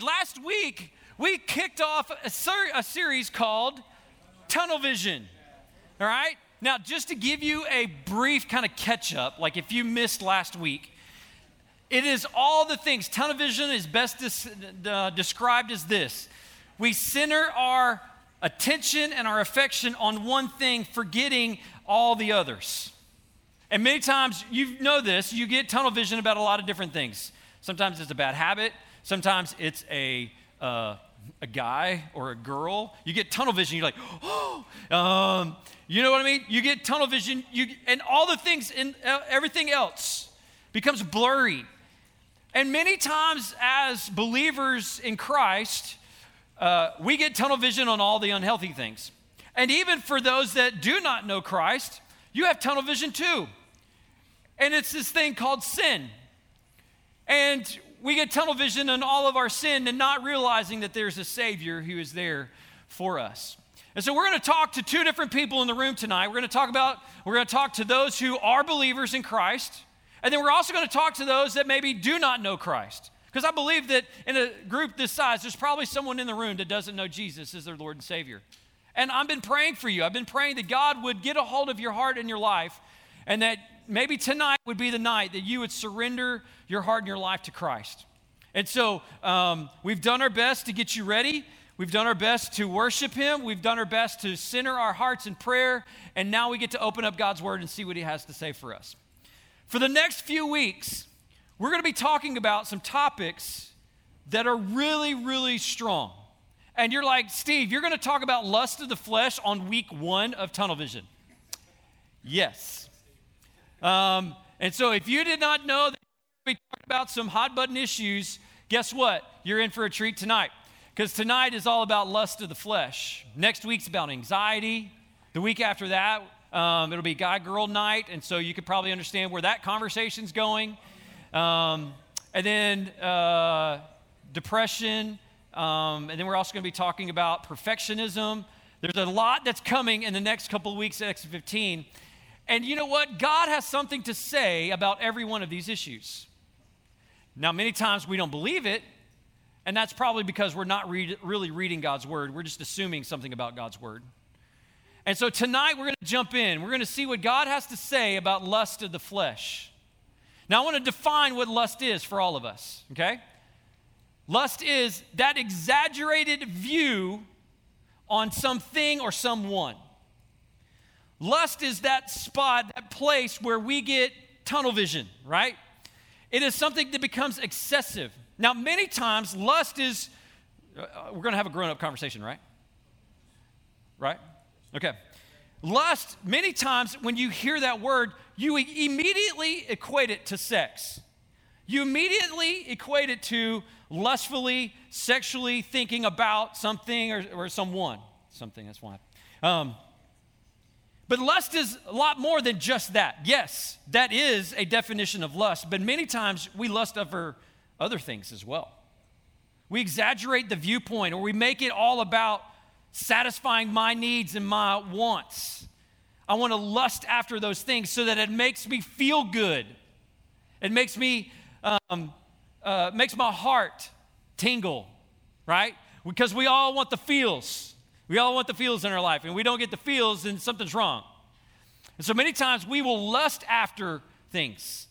Last week we kicked off a, ser- a series called Tunnel Vision. All right? Now, just to give you a brief kind of catch up, like if you missed last week, it is all the things. Tunnel vision is best des- uh, described as this we center our attention and our affection on one thing, forgetting all the others. And many times, you know this, you get tunnel vision about a lot of different things. Sometimes it's a bad habit, sometimes it's a, uh, a guy or a girl. You get tunnel vision, you're like, oh, um, you know what I mean? You get tunnel vision, you, and all the things and uh, everything else becomes blurry. And many times, as believers in Christ, uh, we get tunnel vision on all the unhealthy things. And even for those that do not know Christ, you have tunnel vision too. And it's this thing called sin. And we get tunnel vision on all of our sin and not realizing that there's a Savior who is there for us. And so we're going to talk to two different people in the room tonight. We're going to talk about, we're going to talk to those who are believers in Christ. And then we're also going to talk to those that maybe do not know Christ. Because I believe that in a group this size, there's probably someone in the room that doesn't know Jesus as their Lord and Savior. And I've been praying for you. I've been praying that God would get a hold of your heart and your life, and that maybe tonight would be the night that you would surrender your heart and your life to Christ. And so um, we've done our best to get you ready. We've done our best to worship Him. We've done our best to center our hearts in prayer. And now we get to open up God's Word and see what He has to say for us. For the next few weeks, we're going to be talking about some topics that are really, really strong. And you're like, Steve, you're going to talk about lust of the flesh on week one of Tunnel Vision. Yes. Um, and so if you did not know that we talked about some hot button issues, guess what? You're in for a treat tonight. Because tonight is all about lust of the flesh. Next week's about anxiety. The week after that, um, it'll be guy girl night. And so you could probably understand where that conversation's going. Um, and then uh, depression. Um, and then we're also going to be talking about perfectionism. There's a lot that's coming in the next couple of weeks Exit 15. And you know what? God has something to say about every one of these issues. Now, many times we don't believe it, and that's probably because we're not read, really reading God's word. We're just assuming something about God's word. And so tonight we're going to jump in. We're going to see what God has to say about lust of the flesh. Now, I want to define what lust is for all of us, okay? Lust is that exaggerated view on something or someone. Lust is that spot, that place where we get tunnel vision, right? It is something that becomes excessive. Now, many times, lust is, uh, we're going to have a grown up conversation, right? Right? Okay. Lust, many times when you hear that word, you immediately equate it to sex. You immediately equate it to lustfully, sexually thinking about something or, or someone. Something, that's why. Um, but lust is a lot more than just that. Yes, that is a definition of lust, but many times we lust over other things as well. We exaggerate the viewpoint or we make it all about satisfying my needs and my wants. I want to lust after those things so that it makes me feel good. It makes me, um, uh, makes my heart tingle, right? Because we all want the feels. We all want the feels in our life, and we don't get the feels, then something's wrong. And so many times we will lust after things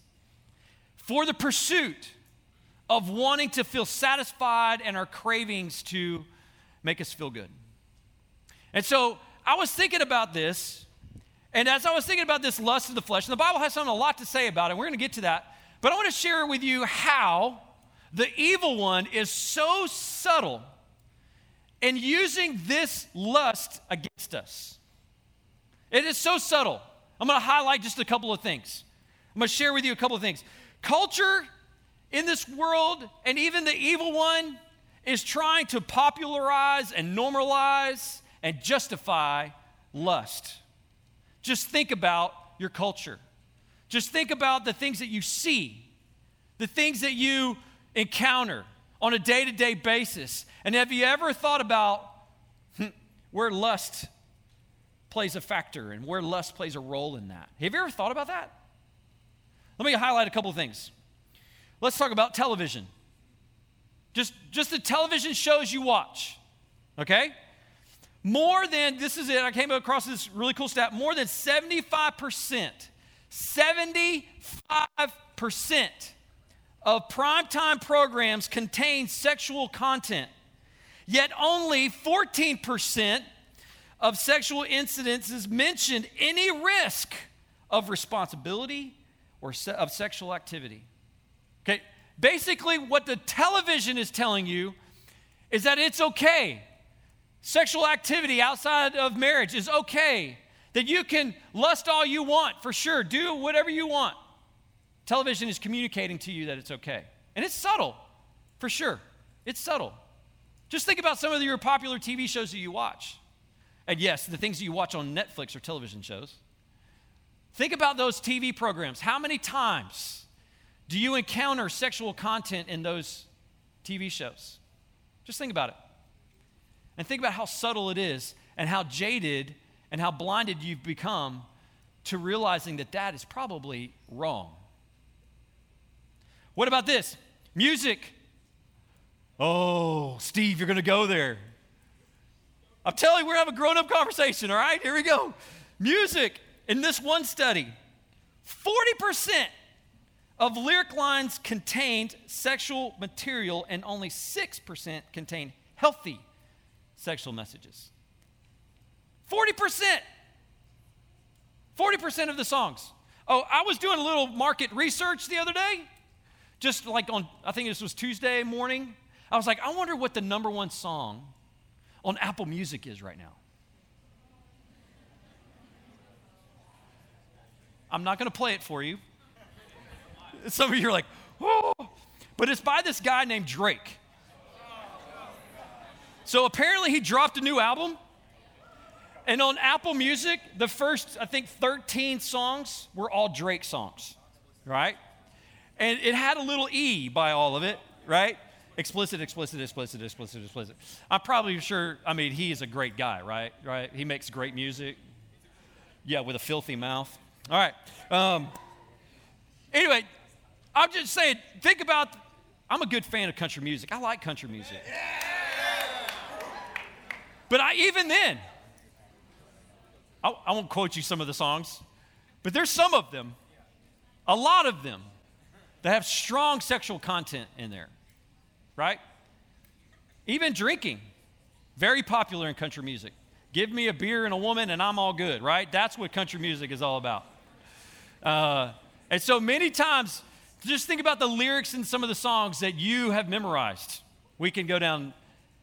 for the pursuit of wanting to feel satisfied and our cravings to make us feel good. And so I was thinking about this, and as I was thinking about this lust of the flesh, and the Bible has something a lot to say about it, we're to get to that, but I want to share with you how the evil one is so subtle in using this lust against us. It is so subtle. I'm going to highlight just a couple of things. I'm going to share with you a couple of things. Culture in this world, and even the evil one, is trying to popularize and normalize and justify lust. Just think about your culture. Just think about the things that you see, the things that you encounter on a day to day basis. And have you ever thought about hmm, where lust plays a factor and where lust plays a role in that? Have you ever thought about that? Let me highlight a couple of things. Let's talk about television. Just, just the television shows you watch, okay? More than, this is it, I came across this really cool stat, more than 75%, 75% of primetime programs contain sexual content, yet only 14% of sexual incidences mentioned any risk of responsibility or se- of sexual activity. Okay, basically, what the television is telling you is that it's okay. Sexual activity outside of marriage is okay. That you can lust all you want, for sure. Do whatever you want. Television is communicating to you that it's okay. And it's subtle, for sure. It's subtle. Just think about some of your popular TV shows that you watch. And yes, the things that you watch on Netflix are television shows. Think about those TV programs. How many times do you encounter sexual content in those TV shows? Just think about it. And think about how subtle it is and how jaded and how blinded you've become to realizing that that is probably wrong. What about this? Music. Oh, Steve, you're going to go there. I'm telling you, we're having a grown up conversation, all right? Here we go. Music. In this one study, 40% of lyric lines contained sexual material, and only 6% contained healthy sexual messages. 40%. 40% of the songs. Oh, I was doing a little market research the other day just like on, I think this was Tuesday morning, I was like, I wonder what the number one song on Apple Music is right now. I'm not going to play it for you. Some of you are like, oh, but it's by this guy named Drake. So apparently he dropped a new album. And on Apple Music, the first, I think, 13 songs were all Drake songs, right? And it had a little E by all of it, right? Explicit, explicit, explicit, explicit, explicit. I'm probably sure, I mean, he is a great guy, right? Right? He makes great music. Yeah, with a filthy mouth. All right. Um, anyway, I'm just saying, think about, I'm a good fan of country music. I like country music. But I, even then, I, I won't quote you some of the songs, but there's some of them, a lot of them, that have strong sexual content in there, right? Even drinking, very popular in country music. Give me a beer and a woman, and I'm all good, right? That's what country music is all about. Uh, and so many times, just think about the lyrics in some of the songs that you have memorized. We can go down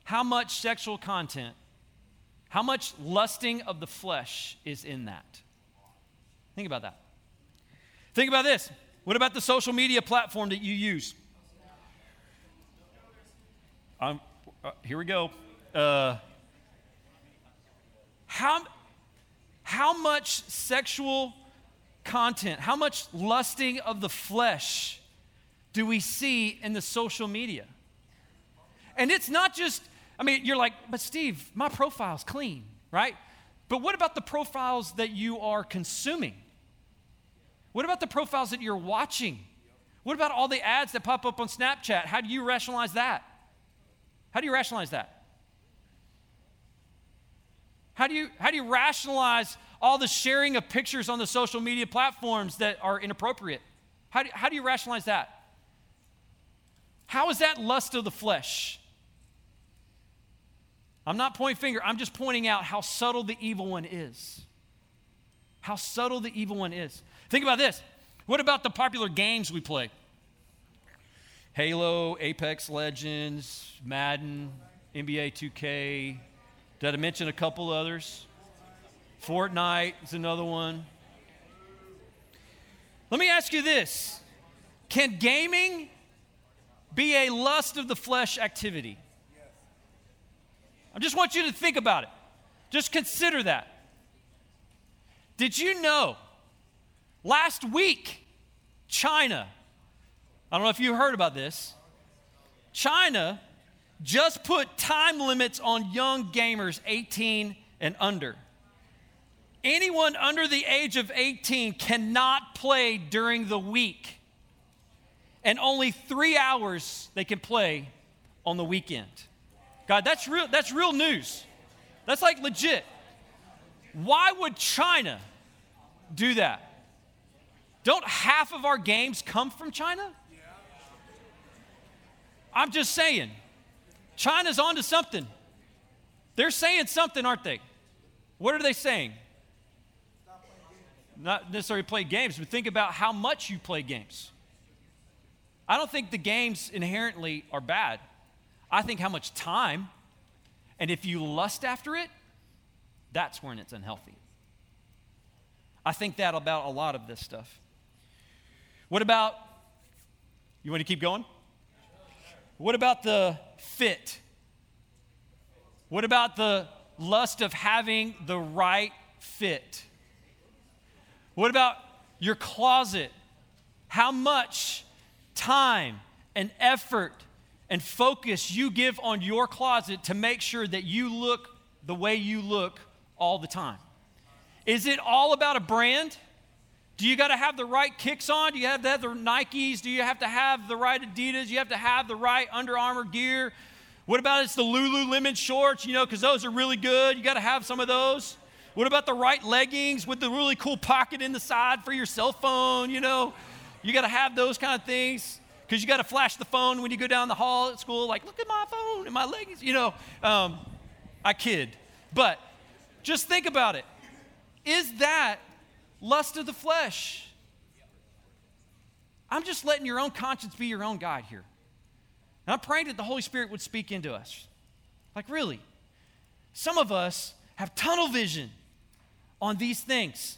how much sexual content, how much lusting of the flesh is in that. Think about that. Think about this what about the social media platform that you use? Um, uh, here we go. Uh, how, how much sexual content, how much lusting of the flesh do we see in the social media? And it's not just, I mean, you're like, but Steve, my profile's clean, right? But what about the profiles that you are consuming? What about the profiles that you're watching? What about all the ads that pop up on Snapchat? How do you rationalize that? How do you rationalize that? How do you, how do you rationalize all the sharing of pictures on the social media platforms that are inappropriate? How do, how do you rationalize that? How is that lust of the flesh? I'm not pointing finger, I'm just pointing out how subtle the evil one is. How subtle the evil one is. Think about this. What about the popular games we play? Halo, Apex Legends, Madden, NBA 2K. Did I mention a couple others? Fortnite is another one. Let me ask you this Can gaming be a lust of the flesh activity? I just want you to think about it. Just consider that. Did you know Last week, China, I don't know if you heard about this, China just put time limits on young gamers 18 and under. Anyone under the age of 18 cannot play during the week, and only three hours they can play on the weekend. God, that's real, that's real news. That's like legit. Why would China do that? Don't half of our games come from China? I'm just saying, China's onto something. They're saying something, aren't they? What are they saying? Not necessarily play games, but think about how much you play games. I don't think the games inherently are bad. I think how much time, and if you lust after it, that's when it's unhealthy. I think that about a lot of this stuff. What about, you want to keep going? What about the fit? What about the lust of having the right fit? What about your closet? How much time and effort and focus you give on your closet to make sure that you look the way you look all the time? Is it all about a brand? Do you got to have the right kicks on? Do you have to have the Nikes? Do you have to have the right Adidas? You have to have the right Under Armour gear? What about it's the Lululemon shorts, you know, because those are really good. You got to have some of those. What about the right leggings with the really cool pocket in the side for your cell phone, you know? You got to have those kind of things because you got to flash the phone when you go down the hall at school, like, look at my phone and my leggings, you know. Um, I kid. But just think about it. Is that lust of the flesh? I'm just letting your own conscience be your own guide here. And I'm praying that the Holy Spirit would speak into us. Like, really, some of us have tunnel vision on these things.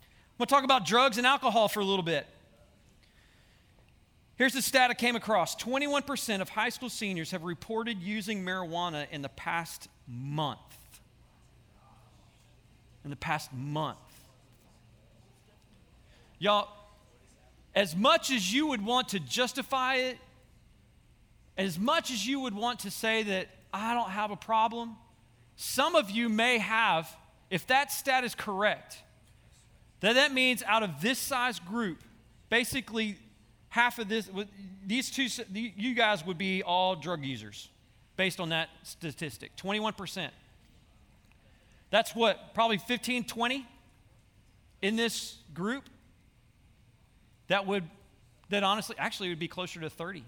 I'm going to talk about drugs and alcohol for a little bit. Here's the stat I came across 21% of high school seniors have reported using marijuana in the past month. In the past month. Y'all, as much as you would want to justify it, as much as you would want to say that I don't have a problem, some of you may have, if that stat is correct, that that means out of this size group, basically half of this, these two, you guys would be all drug users based on that statistic 21%. That's what, probably 15, 20 in this group? That would, that honestly, actually would be closer to 30.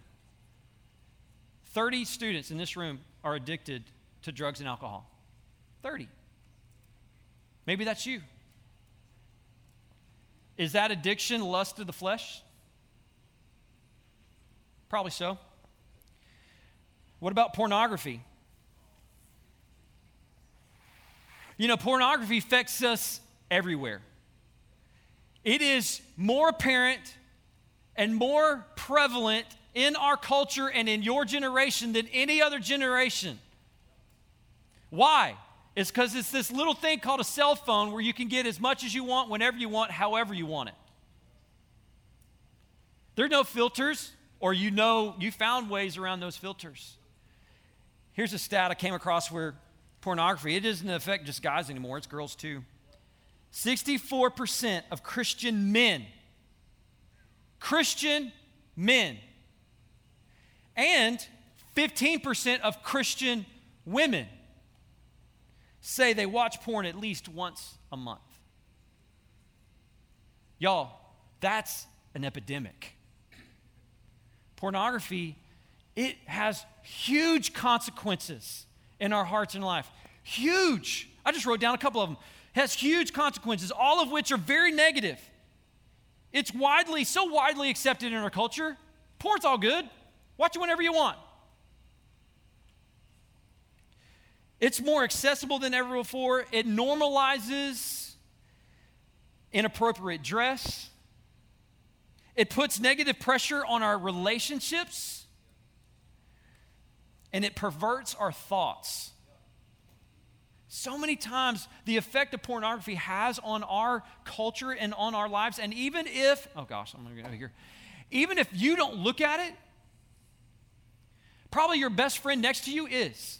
30 students in this room are addicted to drugs and alcohol. 30. Maybe that's you. Is that addiction lust of the flesh? Probably so. What about pornography? You know, pornography affects us everywhere. It is more apparent and more prevalent in our culture and in your generation than any other generation. Why? It's because it's this little thing called a cell phone where you can get as much as you want, whenever you want, however you want it. There are no filters or you know you found ways around those filters. Here's a stat I came across where pornography, it doesn't affect just guys anymore, it's girls too. 64% of Christian men, Christian men, and 15% of Christian women say they watch porn at least once a month. Y'all, that's an epidemic pornography, it has huge consequences in our hearts and life. Huge. I just wrote down a couple of them. Has huge consequences, all of which are very negative. It's widely, so widely accepted in our culture. Porn's all good. Watch it whenever you want. It's more accessible than ever before. It normalizes inappropriate dress. It puts negative pressure on our relationships and it perverts our thoughts. So many times, the effect of pornography has on our culture and on our lives. And even if, oh gosh, I'm gonna get go here. Even if you don't look at it, probably your best friend next to you is.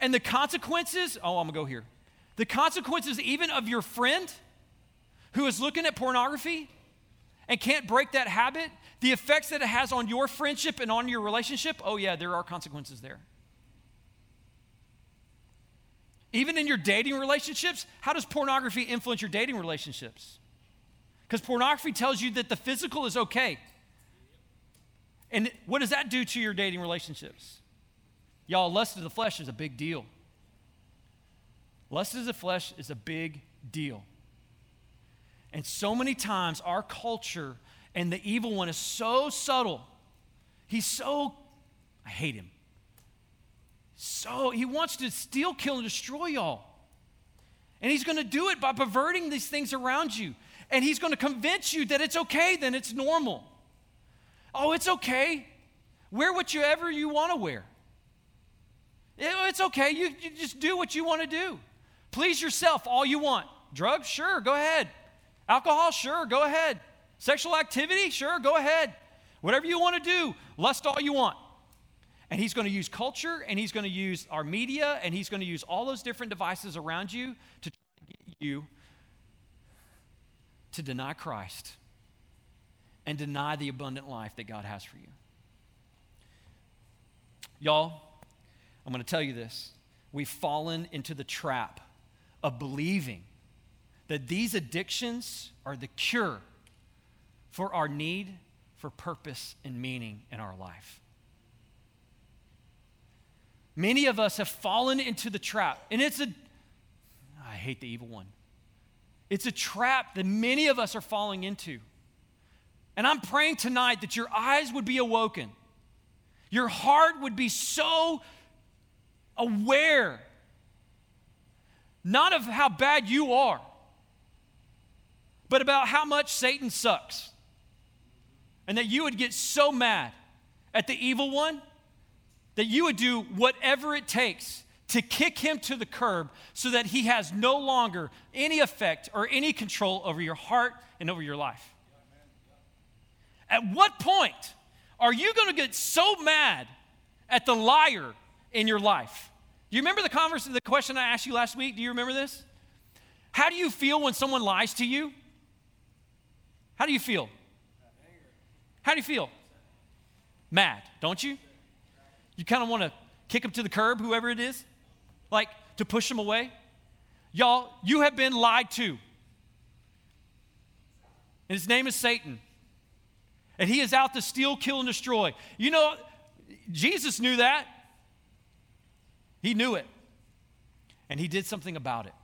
And the consequences, oh, I'm gonna go here. The consequences, even of your friend who is looking at pornography, and can't break that habit, the effects that it has on your friendship and on your relationship, oh, yeah, there are consequences there. Even in your dating relationships, how does pornography influence your dating relationships? Because pornography tells you that the physical is okay. And what does that do to your dating relationships? Y'all, lust of the flesh is a big deal. Lust of the flesh is a big deal. And so many times our culture and the evil one is so subtle. He's so, I hate him. So he wants to steal, kill, and destroy y'all. And he's going to do it by perverting these things around you. And he's going to convince you that it's okay, then it's normal. Oh, it's okay. Wear whatever you want to wear. Oh, it's okay. You, you just do what you want to do. Please yourself all you want. Drugs? Sure, go ahead. Alcohol? Sure, go ahead. Sexual activity? Sure, go ahead. Whatever you want to do, lust all you want. And he's going to use culture and he's going to use our media and he's going to use all those different devices around you to get you to deny Christ and deny the abundant life that God has for you. Y'all, I'm going to tell you this. We've fallen into the trap of believing that these addictions are the cure for our need for purpose and meaning in our life. Many of us have fallen into the trap, and it's a, I hate the evil one. It's a trap that many of us are falling into. And I'm praying tonight that your eyes would be awoken, your heart would be so aware, not of how bad you are, but about how much Satan sucks. And that you would get so mad at the evil one that you would do whatever it takes to kick him to the curb so that he has no longer any effect or any control over your heart and over your life. At what point are you going to get so mad at the liar in your life? Do you remember the conversation, the question I asked you last week? Do you remember this? How do you feel when someone lies to you? How do you feel? How do you feel? Mad, don't you? You kind of want to kick them to the curb, whoever it is, like to push them away. Y'all, you have been lied to. And his name is Satan. And he is out to steal, kill, and destroy. You know, Jesus knew that. He knew it. And he did something about it.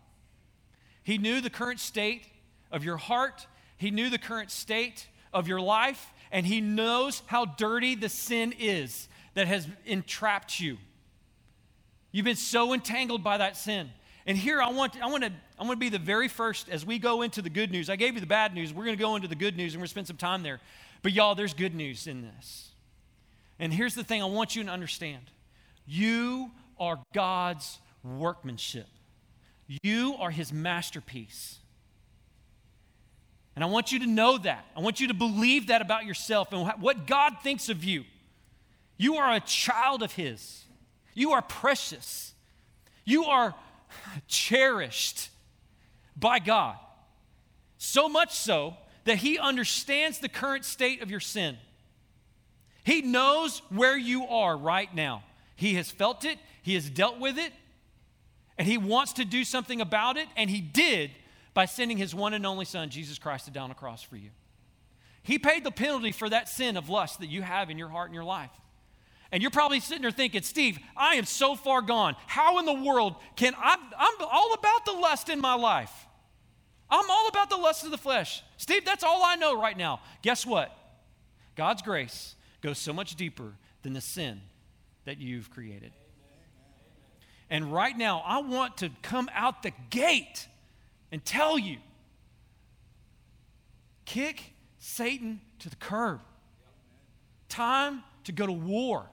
He knew the current state of your heart, he knew the current state of your life, and he knows how dirty the sin is that has entrapped you. You've been so entangled by that sin. And here I want, I want to I want to be the very first as we go into the good news. I gave you the bad news. We're going to go into the good news and we're going to spend some time there. But y'all, there's good news in this. And here's the thing I want you to understand. You are God's workmanship. You are his masterpiece. And I want you to know that. I want you to believe that about yourself and what God thinks of you. You are a child of his. You are precious. You are cherished by God. So much so that He understands the current state of your sin. He knows where you are right now. He has felt it, He has dealt with it, and He wants to do something about it, and He did by sending His one and only Son, Jesus Christ, to down a cross for you. He paid the penalty for that sin of lust that you have in your heart and your life. And you're probably sitting there thinking, Steve, I am so far gone. How in the world can I? I'm all about the lust in my life. I'm all about the lust of the flesh. Steve, that's all I know right now. Guess what? God's grace goes so much deeper than the sin that you've created. And right now, I want to come out the gate and tell you kick Satan to the curb. Time to go to war.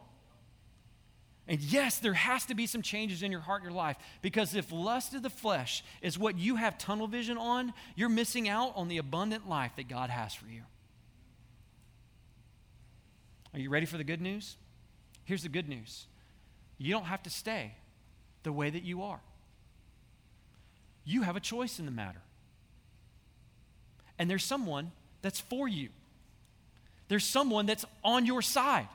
And yes, there has to be some changes in your heart and your life because if lust of the flesh is what you have tunnel vision on, you're missing out on the abundant life that God has for you. Are you ready for the good news? Here's the good news you don't have to stay the way that you are, you have a choice in the matter. And there's someone that's for you. there's someone that's on your side.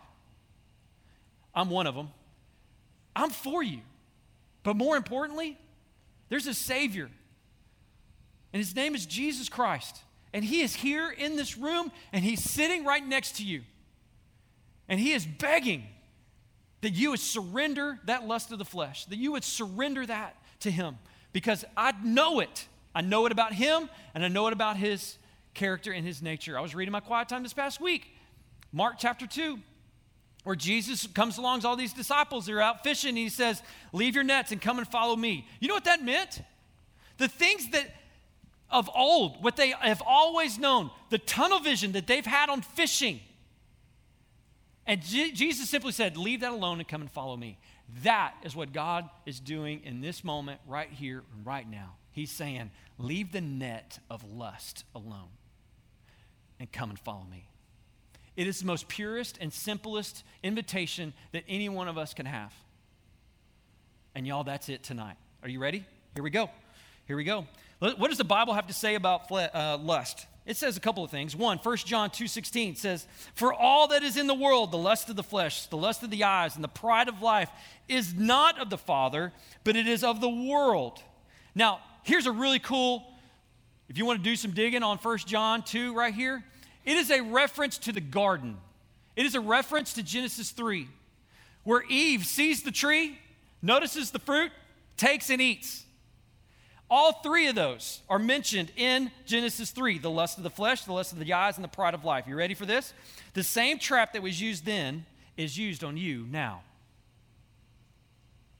I'm one of them. I'm for you. But more importantly, there's a Savior, and His name is Jesus Christ. And He is here in this room, and He's sitting right next to you. And He is begging that you would surrender that lust of the flesh, that you would surrender that to Him. Because I know it. I know it about Him, and I know it about His character and His nature. I was reading my quiet time this past week, Mark chapter 2 where Jesus comes along all these disciples. They're out fishing. And he says, Leave your nets and come and follow me. You know what that meant? The things that of old, what they have always known, the tunnel vision that they've had on fishing. And Jesus simply said, Leave that alone and come and follow me. That is what God is doing in this moment, right here, right now. He's saying, Leave the net of lust alone and come and follow me. It is the most purest and simplest invitation that any one of us can have. And y'all, that's it tonight. Are you ready? Here we go. Here we go. What does the Bible have to say about uh, lust? It says a couple of things. One, 1 John 2:16 says, "For all that is in the world, the lust of the flesh, the lust of the eyes, and the pride of life is not of the Father, but it is of the world." Now, here's a really cool if you want to do some digging on 1 John 2 right here, it is a reference to the garden. It is a reference to Genesis 3, where Eve sees the tree, notices the fruit, takes and eats. All three of those are mentioned in Genesis 3 the lust of the flesh, the lust of the eyes, and the pride of life. You ready for this? The same trap that was used then is used on you now.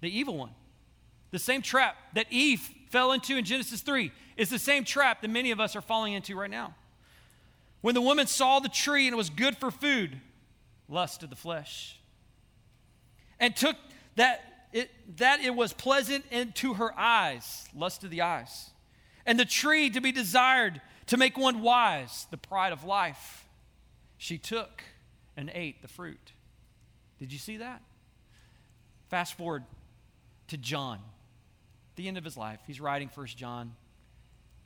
The evil one. The same trap that Eve fell into in Genesis 3 is the same trap that many of us are falling into right now. When the woman saw the tree and it was good for food, lust of the flesh, and took that it, that it was pleasant into her eyes, lust of the eyes, and the tree to be desired to make one wise, the pride of life, she took and ate the fruit. Did you see that? Fast forward to John, the end of his life. He's writing First John,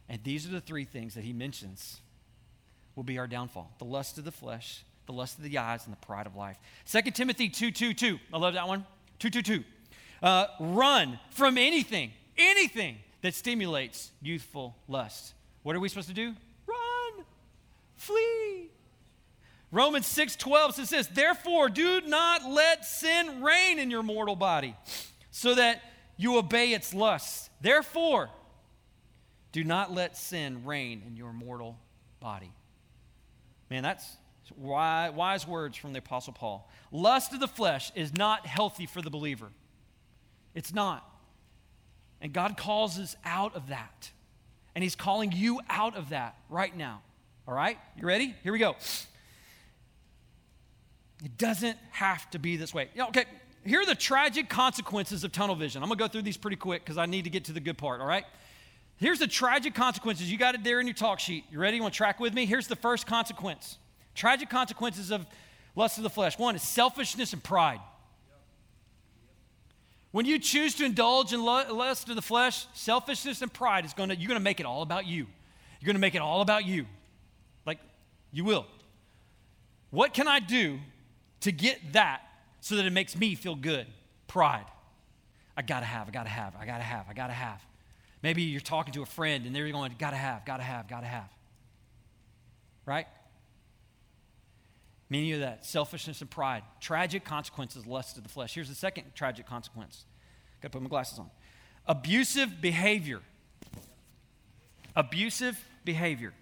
and these are the three things that he mentions will be our downfall the lust of the flesh, the lust of the eyes, and the pride of life. 2 Timothy 2 2 2. I love that one. 2 2 2. Uh, run from anything, anything that stimulates youthful lust. What are we supposed to do? Run, flee. Romans 6 12 says this, therefore, do not let sin reign in your mortal body, so that you obey its lusts. Therefore, do not let sin reign in your mortal body. Man, that's wise words from the Apostle Paul. Lust of the flesh is not healthy for the believer. It's not. And God calls us out of that. And He's calling you out of that right now. All right? You ready? Here we go. It doesn't have to be this way. Okay, here are the tragic consequences of tunnel vision. I'm going to go through these pretty quick because I need to get to the good part, all right? Here's the tragic consequences. You got it there in your talk sheet. You ready? You want to track with me? Here's the first consequence tragic consequences of lust of the flesh. One is selfishness and pride. When you choose to indulge in lust of the flesh, selfishness and pride is going to, you're going to make it all about you. You're going to make it all about you. Like, you will. What can I do to get that so that it makes me feel good? Pride. I got to have, I got to have, I got to have, I got to have. Maybe you're talking to a friend and they're going, gotta have, gotta have, gotta have. Right? Meaning of that selfishness and pride. Tragic consequences, lust of the flesh. Here's the second tragic consequence. Gotta put my glasses on. Abusive behavior. Abusive behavior.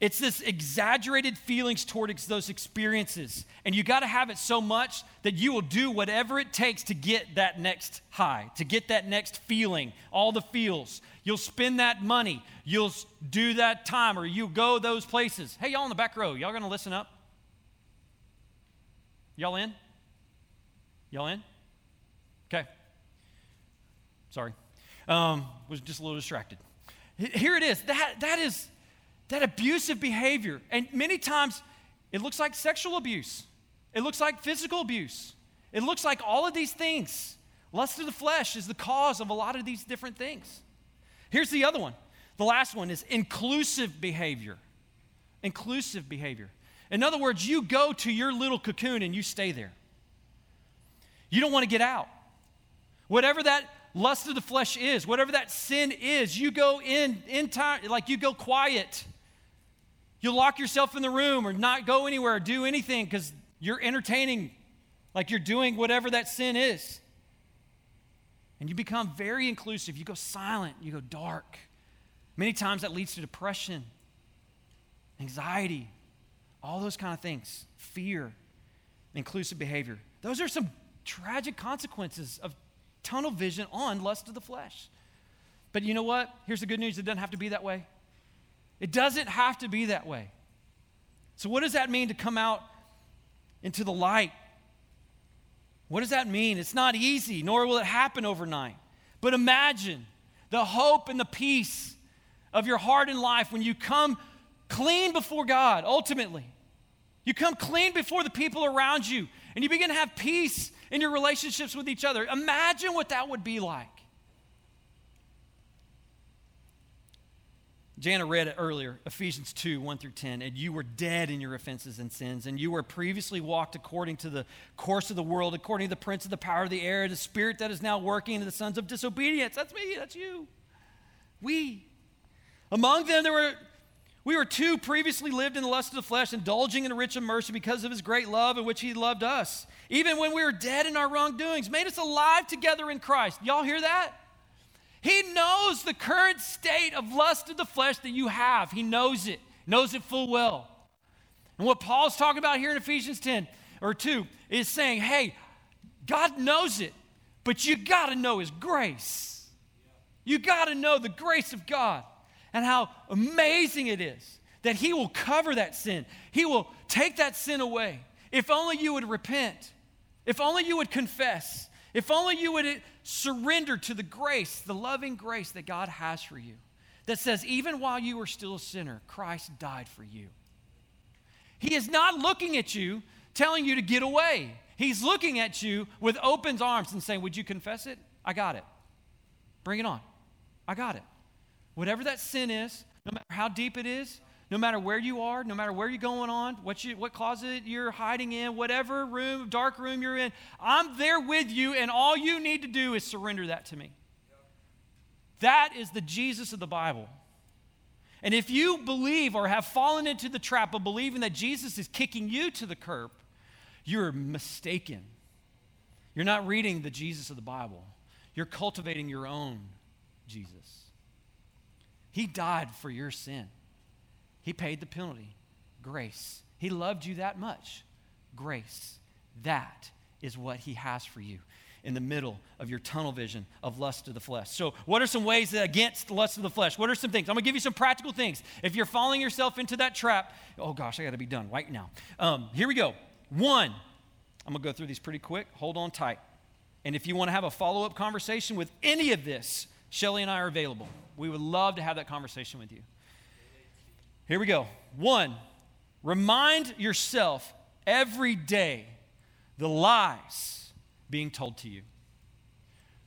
It's this exaggerated feelings towards those experiences. And you got to have it so much that you will do whatever it takes to get that next high, to get that next feeling, all the feels. You'll spend that money. You'll do that time or you go those places. Hey, y'all in the back row, y'all going to listen up? Y'all in? Y'all in? Okay. Sorry. Um, was just a little distracted. Here it is. That, that is that abusive behavior. And many times it looks like sexual abuse, it looks like physical abuse, it looks like all of these things. Lust of the flesh is the cause of a lot of these different things. Here's the other one. The last one is inclusive behavior. Inclusive behavior. In other words, you go to your little cocoon and you stay there. You don't want to get out. Whatever that lust of the flesh is, whatever that sin is, you go in in time like you go quiet. You lock yourself in the room or not go anywhere or do anything because you're entertaining, like you're doing whatever that sin is. And you become very inclusive. You go silent, you go dark. Many times that leads to depression, anxiety, all those kind of things, fear, inclusive behavior. Those are some tragic consequences of tunnel vision on lust of the flesh. But you know what? Here's the good news it doesn't have to be that way. It doesn't have to be that way. So, what does that mean to come out into the light? What does that mean? It's not easy, nor will it happen overnight. But imagine the hope and the peace of your heart and life when you come clean before God, ultimately. You come clean before the people around you, and you begin to have peace in your relationships with each other. Imagine what that would be like. Jana read it earlier, Ephesians 2 1 through 10. And you were dead in your offenses and sins, and you were previously walked according to the course of the world, according to the prince of the power of the air, the spirit that is now working in the sons of disobedience. That's me, that's you. We. Among them, there were. We were two previously lived in the lust of the flesh, indulging in rich mercy because of his great love in which he loved us. Even when we were dead in our wrongdoings, made us alive together in Christ. Y'all hear that? He knows the current state of lust of the flesh that you have. He knows it, knows it full well. And what Paul's talking about here in Ephesians 10 or 2 is saying, hey, God knows it, but you got to know His grace. You got to know the grace of God and how amazing it is that He will cover that sin. He will take that sin away. If only you would repent, if only you would confess, if only you would uh, surrender to the grace, the loving grace that God has for you, that says, even while you were still a sinner, Christ died for you. He is not looking at you telling you to get away. He's looking at you with open arms and saying, Would you confess it? I got it. Bring it on. I got it. Whatever that sin is, no matter how deep it is, no matter where you are, no matter where you're going on, what, you, what closet you're hiding in, whatever room, dark room you're in, I'm there with you, and all you need to do is surrender that to me. That is the Jesus of the Bible. And if you believe or have fallen into the trap of believing that Jesus is kicking you to the curb, you're mistaken. You're not reading the Jesus of the Bible, you're cultivating your own Jesus. He died for your sin. He paid the penalty. Grace. He loved you that much. Grace. That is what He has for you in the middle of your tunnel vision of lust of the flesh. So, what are some ways that against lust of the flesh? What are some things? I'm gonna give you some practical things. If you're falling yourself into that trap, oh gosh, I gotta be done right now. Um, here we go. One, I'm gonna go through these pretty quick. Hold on tight. And if you wanna have a follow up conversation with any of this, Shelly and I are available. We would love to have that conversation with you. Here we go. One, remind yourself every day the lies being told to you.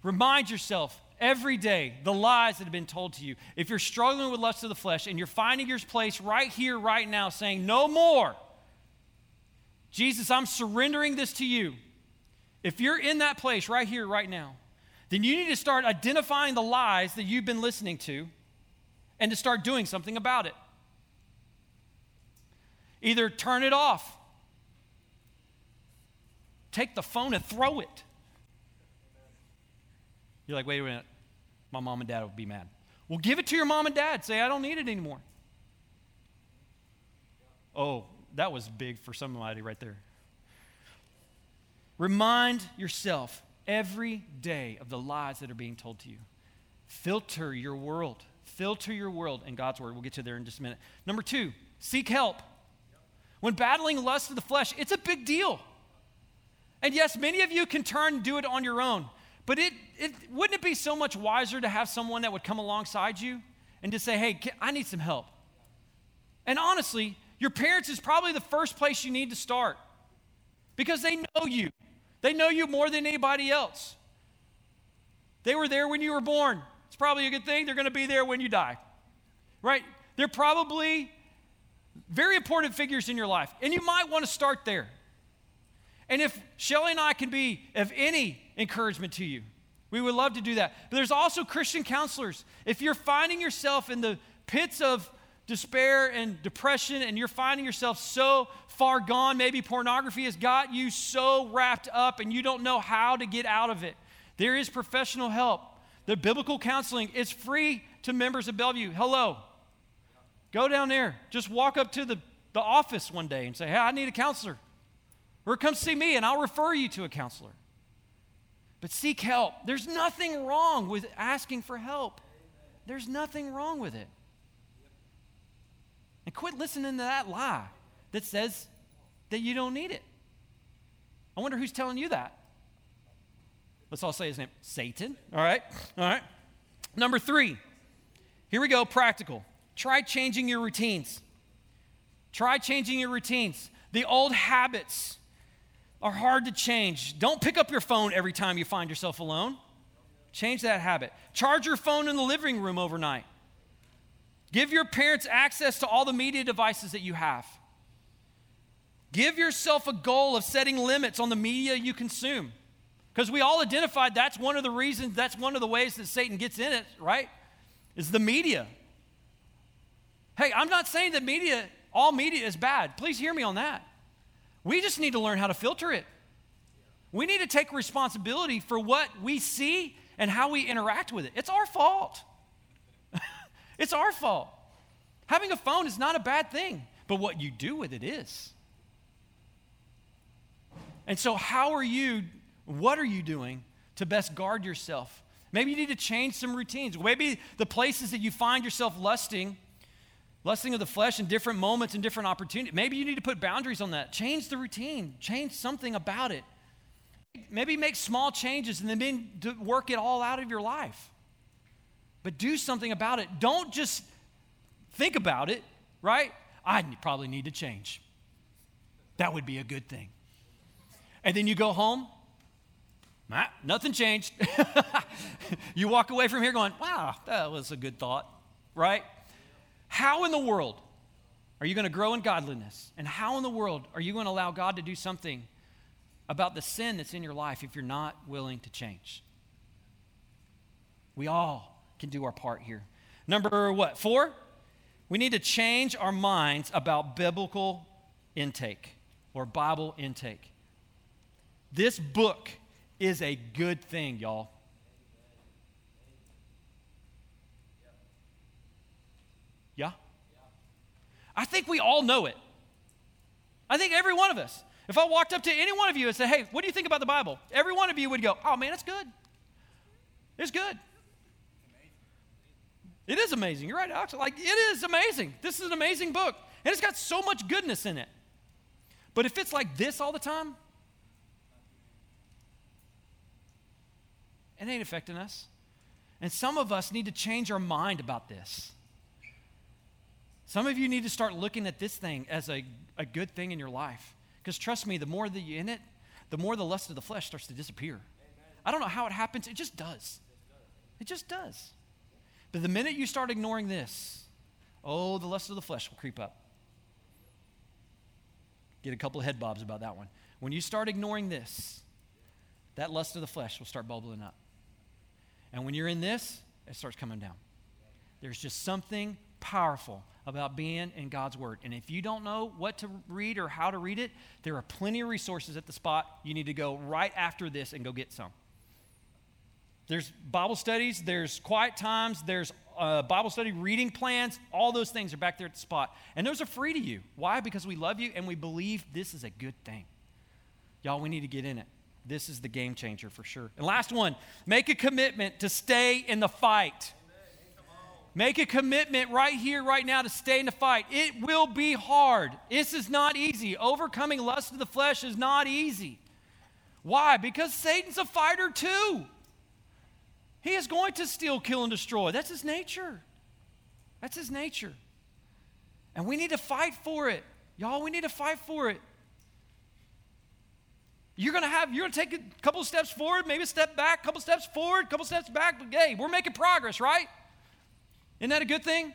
Remind yourself every day the lies that have been told to you. If you're struggling with lust of the flesh and you're finding your place right here, right now, saying, No more, Jesus, I'm surrendering this to you. If you're in that place right here, right now, then you need to start identifying the lies that you've been listening to and to start doing something about it. Either turn it off, take the phone and throw it. You're like, wait a minute, my mom and dad would be mad. Well, give it to your mom and dad. Say, I don't need it anymore. Oh, that was big for somebody right there. Remind yourself every day of the lies that are being told to you. Filter your world. Filter your world in God's word. We'll get to there in just a minute. Number two, seek help. When battling lust of the flesh, it's a big deal. And yes, many of you can turn and do it on your own. But it, it wouldn't it be so much wiser to have someone that would come alongside you and to say, hey, I need some help? And honestly, your parents is probably the first place you need to start because they know you. They know you more than anybody else. They were there when you were born. It's probably a good thing. They're going to be there when you die. Right? They're probably Very important figures in your life. And you might want to start there. And if Shelly and I can be of any encouragement to you, we would love to do that. But there's also Christian counselors. If you're finding yourself in the pits of despair and depression and you're finding yourself so far gone, maybe pornography has got you so wrapped up and you don't know how to get out of it, there is professional help. The biblical counseling is free to members of Bellevue. Hello. Go down there. Just walk up to the, the office one day and say, Hey, I need a counselor. Or come see me and I'll refer you to a counselor. But seek help. There's nothing wrong with asking for help, there's nothing wrong with it. And quit listening to that lie that says that you don't need it. I wonder who's telling you that. Let's all say his name Satan. All right. All right. Number three. Here we go practical. Try changing your routines. Try changing your routines. The old habits are hard to change. Don't pick up your phone every time you find yourself alone. Change that habit. Charge your phone in the living room overnight. Give your parents access to all the media devices that you have. Give yourself a goal of setting limits on the media you consume. Because we all identified that's one of the reasons, that's one of the ways that Satan gets in it, right? Is the media. Hey, I'm not saying that media, all media is bad. Please hear me on that. We just need to learn how to filter it. We need to take responsibility for what we see and how we interact with it. It's our fault. it's our fault. Having a phone is not a bad thing, but what you do with it is. And so, how are you, what are you doing to best guard yourself? Maybe you need to change some routines. Maybe the places that you find yourself lusting lusting of the flesh in different moments and different opportunities. Maybe you need to put boundaries on that. Change the routine, change something about it. Maybe make small changes and then work it all out of your life. But do something about it. Don't just think about it, right? I probably need to change. That would be a good thing. And then you go home, ah, nothing changed. you walk away from here going, wow, that was a good thought, right? How in the world are you going to grow in godliness? And how in the world are you going to allow God to do something about the sin that's in your life if you're not willing to change? We all can do our part here. Number what? Four? We need to change our minds about biblical intake or Bible intake. This book is a good thing, y'all. Yeah? I think we all know it. I think every one of us. If I walked up to any one of you and said, hey, what do you think about the Bible? Every one of you would go, oh man, it's good. It's good. It is amazing. You're right, Alex. Like, it is amazing. This is an amazing book. And it's got so much goodness in it. But if it's like this all the time, it ain't affecting us. And some of us need to change our mind about this. Some of you need to start looking at this thing as a, a good thing in your life. Because trust me, the more that you're in it, the more the lust of the flesh starts to disappear. Amen. I don't know how it happens, it just does. It just does. But the minute you start ignoring this, oh, the lust of the flesh will creep up. Get a couple of head bobs about that one. When you start ignoring this, that lust of the flesh will start bubbling up. And when you're in this, it starts coming down. There's just something powerful about being in God's Word. And if you don't know what to read or how to read it, there are plenty of resources at the spot. You need to go right after this and go get some. There's Bible studies, there's quiet times, there's uh, Bible study reading plans. All those things are back there at the spot. And those are free to you. Why? Because we love you and we believe this is a good thing. Y'all, we need to get in it. This is the game changer for sure. And last one make a commitment to stay in the fight. Make a commitment right here, right now to stay in the fight. It will be hard. This is not easy. Overcoming lust of the flesh is not easy. Why? Because Satan's a fighter too. He is going to steal, kill, and destroy. That's his nature. That's his nature. And we need to fight for it. Y'all, we need to fight for it. You're gonna have, you're gonna take a couple steps forward, maybe a step back, couple steps forward, couple steps back, but hey, we're making progress, right? Isn't that a good thing?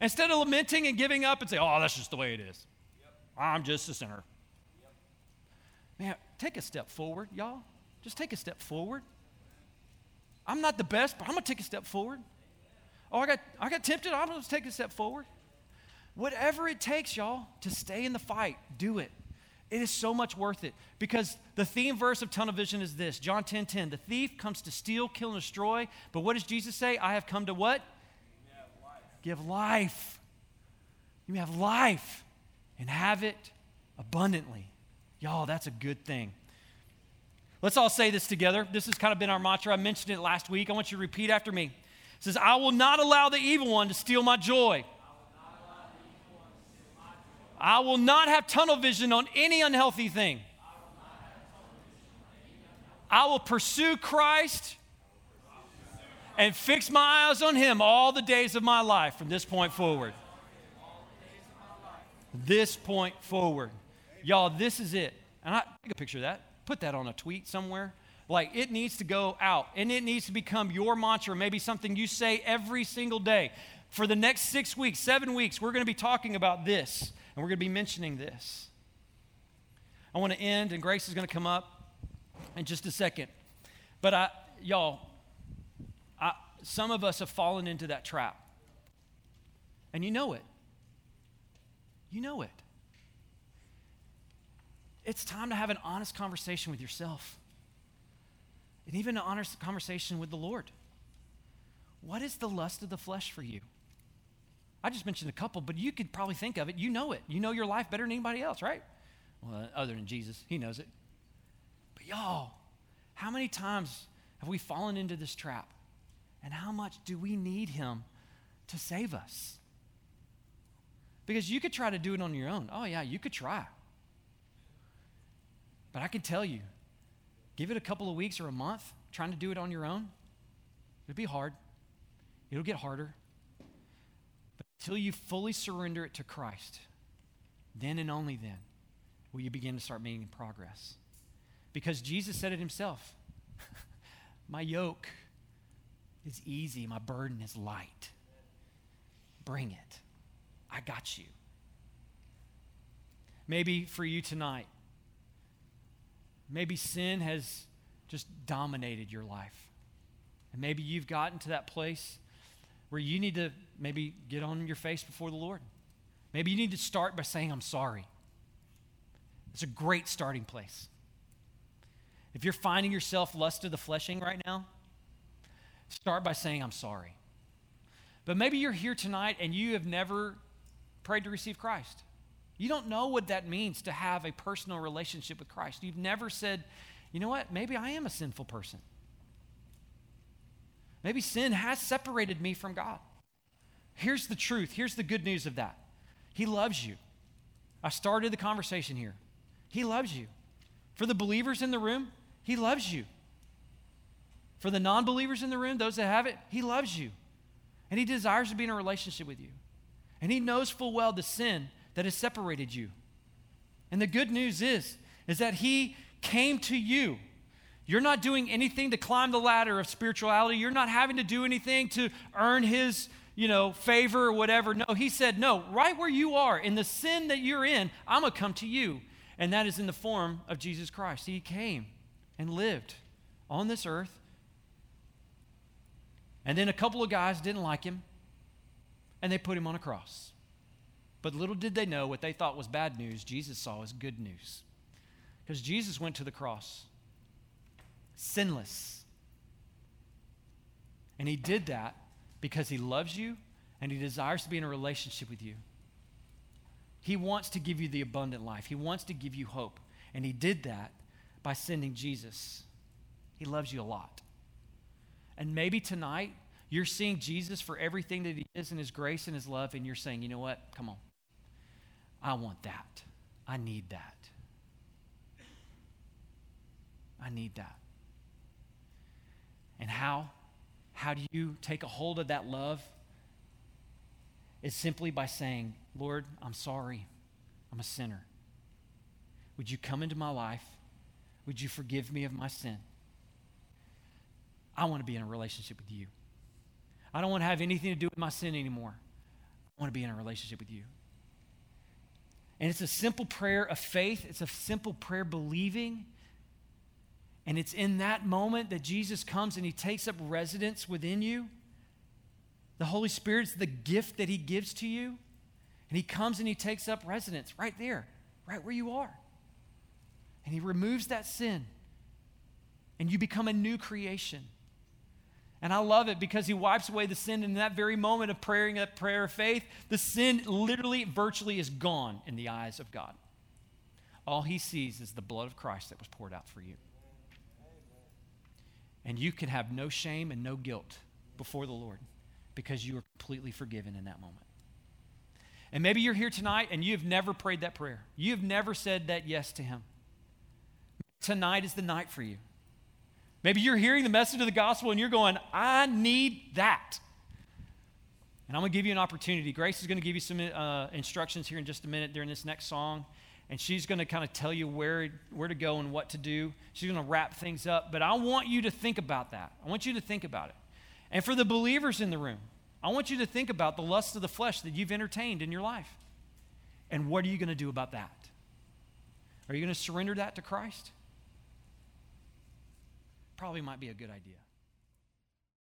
Instead of lamenting and giving up and say, oh, that's just the way it is. I'm just a sinner. Man, take a step forward, y'all. Just take a step forward. I'm not the best, but I'm going to take a step forward. Oh, I got, I got tempted. I'm going to take a step forward. Whatever it takes, y'all, to stay in the fight, do it. It is so much worth it because the theme verse of tunnel vision is this John 10 10. The thief comes to steal, kill, and destroy. But what does Jesus say? I have come to what? Give life. You have life and have it abundantly. Y'all, that's a good thing. Let's all say this together. This has kind of been our mantra. I mentioned it last week. I want you to repeat after me. It says, I will not allow the evil one to steal my joy. I will not have tunnel vision on any unhealthy thing. I will pursue Christ and fix my eyes on Him all the days of my life from this point forward. This point forward. Y'all, this is it. And I take a picture of that. Put that on a tweet somewhere. Like it needs to go out and it needs to become your mantra, maybe something you say every single day. For the next six weeks, seven weeks, we're going to be talking about this. And we're going to be mentioning this. I want to end, and Grace is going to come up in just a second. But I, y'all, some of us have fallen into that trap. And you know it. You know it. It's time to have an honest conversation with yourself and even an honest conversation with the Lord. What is the lust of the flesh for you? I just mentioned a couple, but you could probably think of it. You know it. You know your life better than anybody else, right? Well, other than Jesus, he knows it. But y'all, how many times have we fallen into this trap? And how much do we need him to save us? Because you could try to do it on your own. Oh, yeah, you could try. But I can tell you, give it a couple of weeks or a month trying to do it on your own, it'll be hard. It'll get harder. But until you fully surrender it to Christ, then and only then will you begin to start making progress. Because Jesus said it himself My yoke is easy, my burden is light. Bring it. I got you. Maybe for you tonight, maybe sin has just dominated your life. And maybe you've gotten to that place where you need to maybe get on your face before the Lord. Maybe you need to start by saying, I'm sorry. It's a great starting place. If you're finding yourself lust of the fleshing right now, start by saying, I'm sorry. But maybe you're here tonight and you have never prayed to receive Christ. You don't know what that means to have a personal relationship with Christ. You've never said, you know what, maybe I am a sinful person. Maybe sin has separated me from God. Here's the truth. Here's the good news of that He loves you. I started the conversation here. He loves you. For the believers in the room, He loves you. For the non believers in the room, those that have it, He loves you. And He desires to be in a relationship with you. And He knows full well the sin that has separated you. And the good news is, is that He came to you you're not doing anything to climb the ladder of spirituality. You're not having to do anything to earn his, you know, favor or whatever. No, he said, "No, right where you are in the sin that you're in, I'm going to come to you." And that is in the form of Jesus Christ. He came and lived on this earth. And then a couple of guys didn't like him, and they put him on a cross. But little did they know what they thought was bad news, Jesus saw as good news. Because Jesus went to the cross sinless. And he did that because he loves you and he desires to be in a relationship with you. He wants to give you the abundant life, he wants to give you hope. And he did that by sending Jesus. He loves you a lot. And maybe tonight you're seeing Jesus for everything that he is in his grace and his love, and you're saying, you know what? Come on. I want that. I need that. I need that. And how? How do you take a hold of that love? It's simply by saying, Lord, I'm sorry. I'm a sinner. Would you come into my life? Would you forgive me of my sin? I want to be in a relationship with you. I don't want to have anything to do with my sin anymore. I want to be in a relationship with you. And it's a simple prayer of faith, it's a simple prayer believing. And it's in that moment that Jesus comes and he takes up residence within you. The Holy Spirit's the gift that he gives to you. And he comes and he takes up residence right there, right where you are. And he removes that sin. And you become a new creation. And I love it because he wipes away the sin in that very moment of praying that prayer of faith. The sin literally, virtually is gone in the eyes of God. All he sees is the blood of Christ that was poured out for you. And you can have no shame and no guilt before the Lord because you are completely forgiven in that moment. And maybe you're here tonight and you have never prayed that prayer. You have never said that yes to Him. Tonight is the night for you. Maybe you're hearing the message of the gospel and you're going, I need that. And I'm going to give you an opportunity. Grace is going to give you some uh, instructions here in just a minute during this next song. And she's going to kind of tell you where, where to go and what to do. She's going to wrap things up. But I want you to think about that. I want you to think about it. And for the believers in the room, I want you to think about the lust of the flesh that you've entertained in your life. And what are you going to do about that? Are you going to surrender that to Christ? Probably might be a good idea.